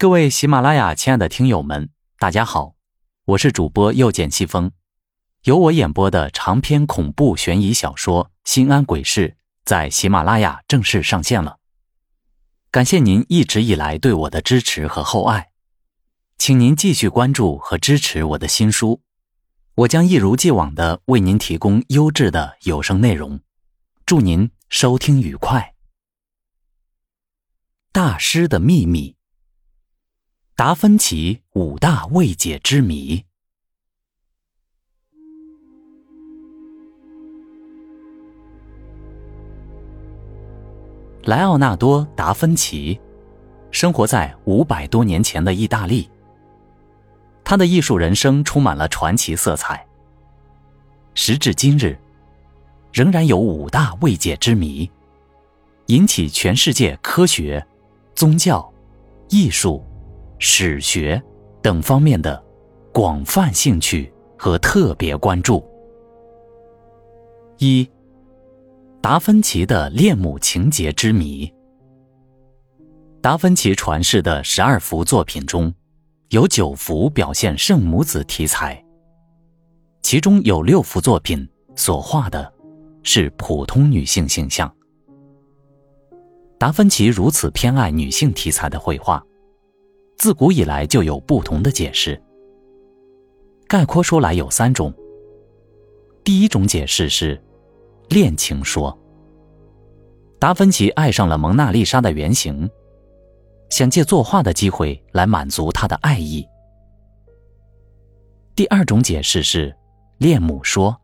各位喜马拉雅亲爱的听友们，大家好，我是主播又见西风。由我演播的长篇恐怖悬疑小说《新安鬼事》在喜马拉雅正式上线了。感谢您一直以来对我的支持和厚爱，请您继续关注和支持我的新书，我将一如既往的为您提供优质的有声内容。祝您收听愉快。大师的秘密。达芬奇五大未解之谜。莱奥纳多·达芬奇生活在五百多年前的意大利，他的艺术人生充满了传奇色彩。时至今日，仍然有五大未解之谜，引起全世界科学、宗教、艺术。史学等方面的广泛兴趣和特别关注。一，达芬奇的恋母情节之谜。达芬奇传世的十二幅作品中，有九幅表现圣母子题材，其中有六幅作品所画的是普通女性形象。达芬奇如此偏爱女性题材的绘画。自古以来就有不同的解释，概括说来有三种。第一种解释是恋情说，达芬奇爱上了蒙娜丽莎的原型，想借作画的机会来满足他的爱意。第二种解释是恋母说，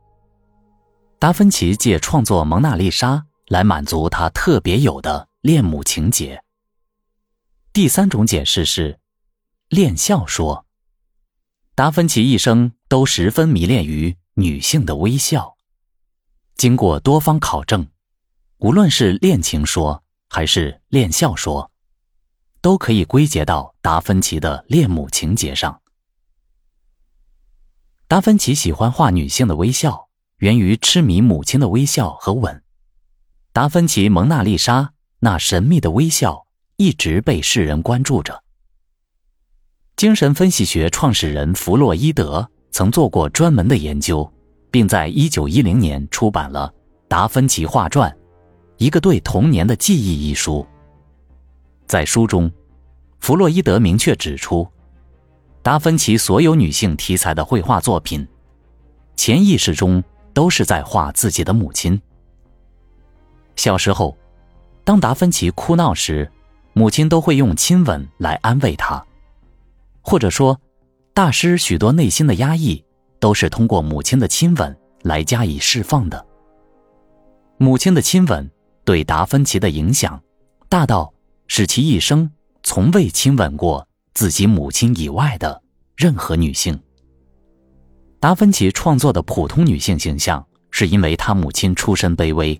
达芬奇借创作蒙娜丽莎来满足他特别有的恋母情节。第三种解释是。恋笑说：“达芬奇一生都十分迷恋于女性的微笑。经过多方考证，无论是恋情说还是恋笑说，都可以归结到达芬奇的恋母情节上。达芬奇喜欢画女性的微笑，源于痴迷母亲的微笑和吻。达芬奇《蒙娜丽莎》那神秘的微笑一直被世人关注着。”精神分析学创始人弗洛伊德曾做过专门的研究，并在1910年出版了《达芬奇画传：一个对童年的记忆》一书。在书中，弗洛伊德明确指出，达芬奇所有女性题材的绘画作品，潜意识中都是在画自己的母亲。小时候，当达芬奇哭闹时，母亲都会用亲吻来安慰他。或者说，大师许多内心的压抑，都是通过母亲的亲吻来加以释放的。母亲的亲吻对达芬奇的影响，大到使其一生从未亲吻过自己母亲以外的任何女性。达芬奇创作的普通女性形象，是因为他母亲出身卑微。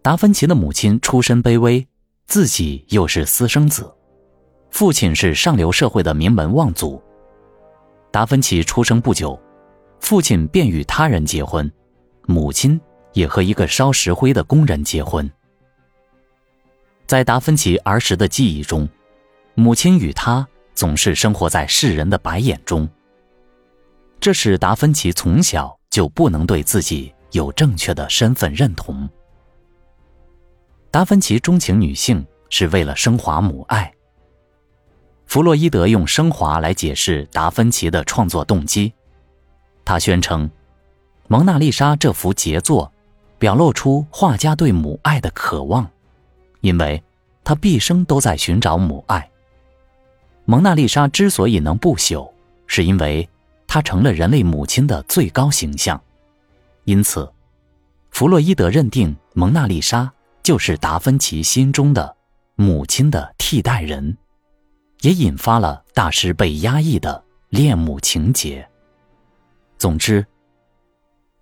达芬奇的母亲出身卑微，自己又是私生子。父亲是上流社会的名门望族。达芬奇出生不久，父亲便与他人结婚，母亲也和一个烧石灰的工人结婚。在达芬奇儿时的记忆中，母亲与他总是生活在世人的白眼中。这使达芬奇从小就不能对自己有正确的身份认同。达芬奇钟情女性是为了升华母爱。弗洛伊德用升华来解释达芬奇的创作动机，他宣称，《蒙娜丽莎》这幅杰作，表露出画家对母爱的渴望，因为他毕生都在寻找母爱。蒙娜丽莎之所以能不朽，是因为她成了人类母亲的最高形象，因此，弗洛伊德认定蒙娜丽莎就是达芬奇心中的母亲的替代人。也引发了大师被压抑的恋母情节。总之，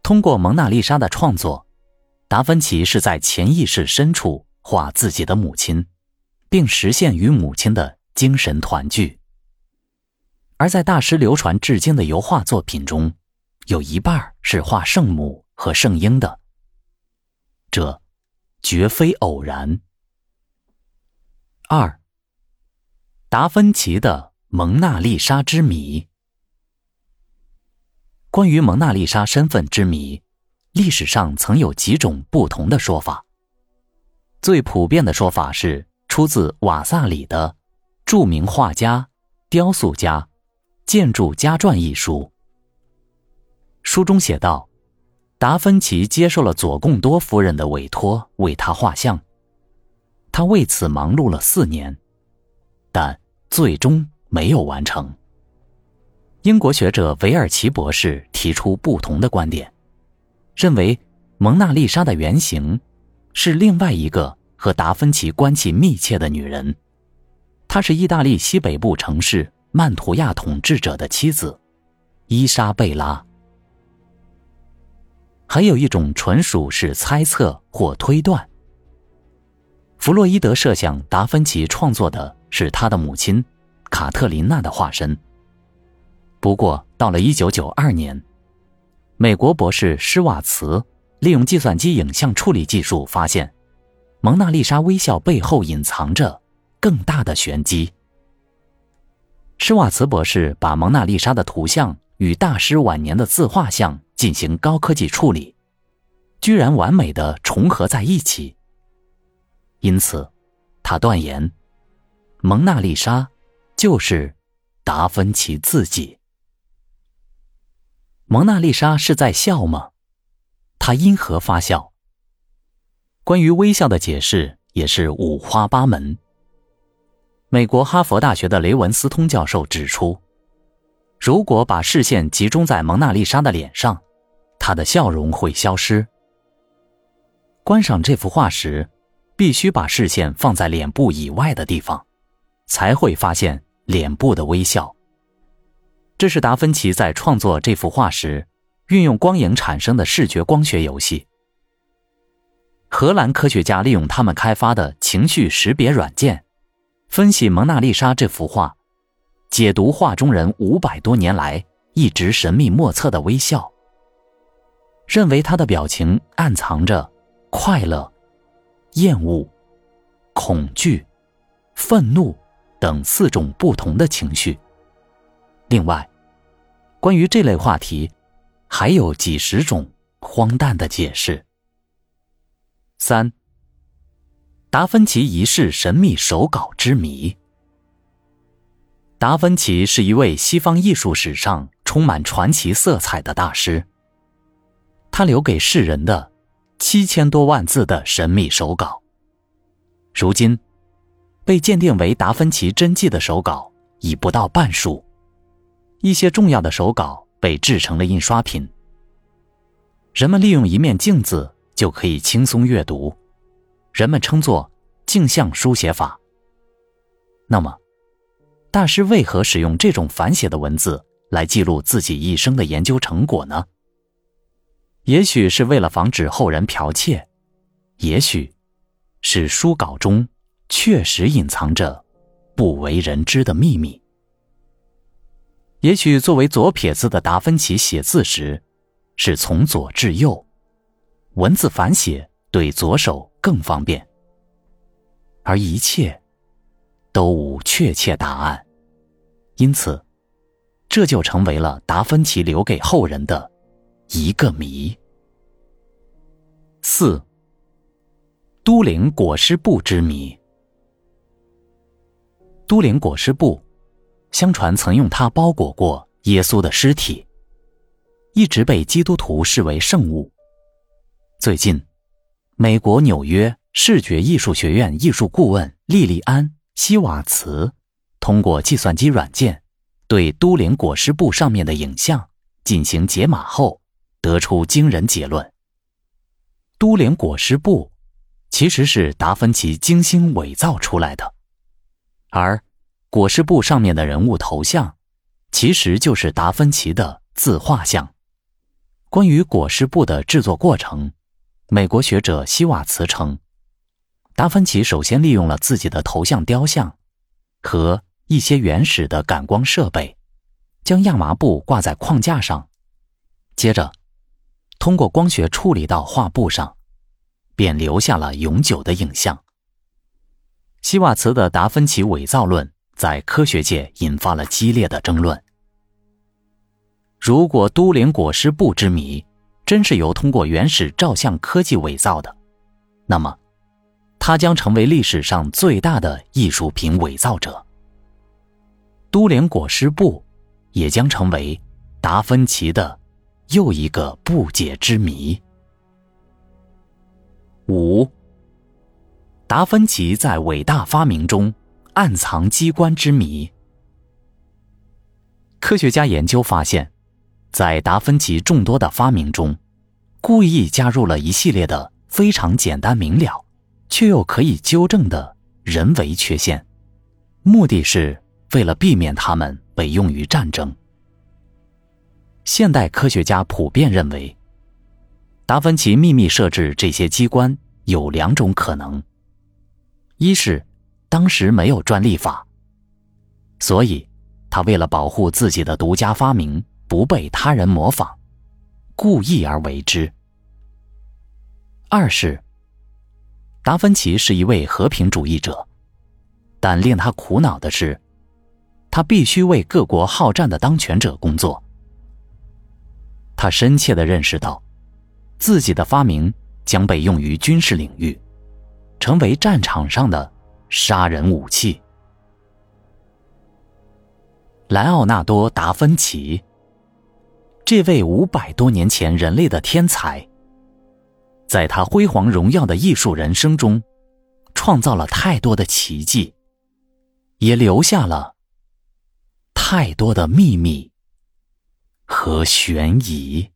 通过蒙娜丽莎的创作，达芬奇是在潜意识深处画自己的母亲，并实现与母亲的精神团聚。而在大师流传至今的油画作品中，有一半是画圣母和圣婴的，这绝非偶然。二。达芬奇的蒙娜丽莎之谜。关于蒙娜丽莎身份之谜，历史上曾有几种不同的说法。最普遍的说法是出自瓦萨里的著名画家、雕塑家、建筑家传一书。书中写道，达芬奇接受了佐贡多夫人的委托，为他画像。他为此忙碌了四年。但最终没有完成。英国学者维尔奇博士提出不同的观点，认为蒙娜丽莎的原型是另外一个和达芬奇关系密切的女人，她是意大利西北部城市曼图亚统治者的妻子伊莎贝拉。还有一种纯属是猜测或推断。弗洛伊德设想达芬奇创作的。是他的母亲，卡特琳娜的化身。不过，到了一九九二年，美国博士施瓦茨利用计算机影像处理技术发现，蒙娜丽莎微笑背后隐藏着更大的玄机。施瓦茨博士把蒙娜丽莎的图像与大师晚年的自画像进行高科技处理，居然完美的重合在一起。因此，他断言。蒙娜丽莎就是达芬奇自己。蒙娜丽莎是在笑吗？她因何发笑？关于微笑的解释也是五花八门。美国哈佛大学的雷文斯通教授指出，如果把视线集中在蒙娜丽莎的脸上，她的笑容会消失。观赏这幅画时，必须把视线放在脸部以外的地方。才会发现脸部的微笑。这是达芬奇在创作这幅画时运用光影产生的视觉光学游戏。荷兰科学家利用他们开发的情绪识别软件，分析蒙娜丽莎这幅画，解读画中人五百多年来一直神秘莫测的微笑，认为他的表情暗藏着快乐、厌恶、恐惧、愤怒。等四种不同的情绪。另外，关于这类话题，还有几十种荒诞的解释。三，达芬奇一世神秘手稿之谜。达芬奇是一位西方艺术史上充满传奇色彩的大师。他留给世人的七千多万字的神秘手稿，如今。被鉴定为达芬奇真迹的手稿已不到半数，一些重要的手稿被制成了印刷品。人们利用一面镜子就可以轻松阅读，人们称作镜像书写法。那么，大师为何使用这种反写的文字来记录自己一生的研究成果呢？也许是为了防止后人剽窃，也许是书稿中。确实隐藏着不为人知的秘密。也许作为左撇子的达芬奇写字时，是从左至右，文字反写对左手更方便。而一切都无确切答案，因此，这就成为了达芬奇留给后人的一个谜。四，都灵裹尸布之谜。都灵裹尸布，相传曾用它包裹过耶稣的尸体，一直被基督徒视为圣物。最近，美国纽约视觉艺术学院艺术顾问莉莉安·希瓦茨通过计算机软件对都灵裹尸布上面的影像进行解码后，得出惊人结论：都灵裹尸布其实是达芬奇精心伪造出来的。而裹尸布上面的人物头像，其实就是达芬奇的自画像。关于裹尸布的制作过程，美国学者希瓦茨称，达芬奇首先利用了自己的头像雕像和一些原始的感光设备，将亚麻布挂在框架上，接着通过光学处理到画布上，便留下了永久的影像。希瓦茨的达芬奇伪造论在科学界引发了激烈的争论。如果都灵裹尸布之谜真是由通过原始照相科技伪造的，那么，他将成为历史上最大的艺术品伪造者。都灵裹尸布也将成为达芬奇的又一个不解之谜。达芬奇在伟大发明中暗藏机关之谜。科学家研究发现，在达芬奇众多的发明中，故意加入了一系列的。非常简单明了，却又可以纠正的人为缺陷，目的是为了避免它们被用于战争。现代科学家普遍认为，达芬奇秘密设置这些机关有两种可能：一是当时没有专利法，所以他为了保护自己的独家发明不被他人模仿，故意而为之。二是，达芬奇是一位和平主义者，但令他苦恼的是，他必须为各国好战的当权者工作。他深切的认识到，自己的发明将被用于军事领域，成为战场上的杀人武器。莱奥纳多·达芬奇，这位五百多年前人类的天才。在他辉煌荣耀的艺术人生中，创造了太多的奇迹，也留下了太多的秘密和悬疑。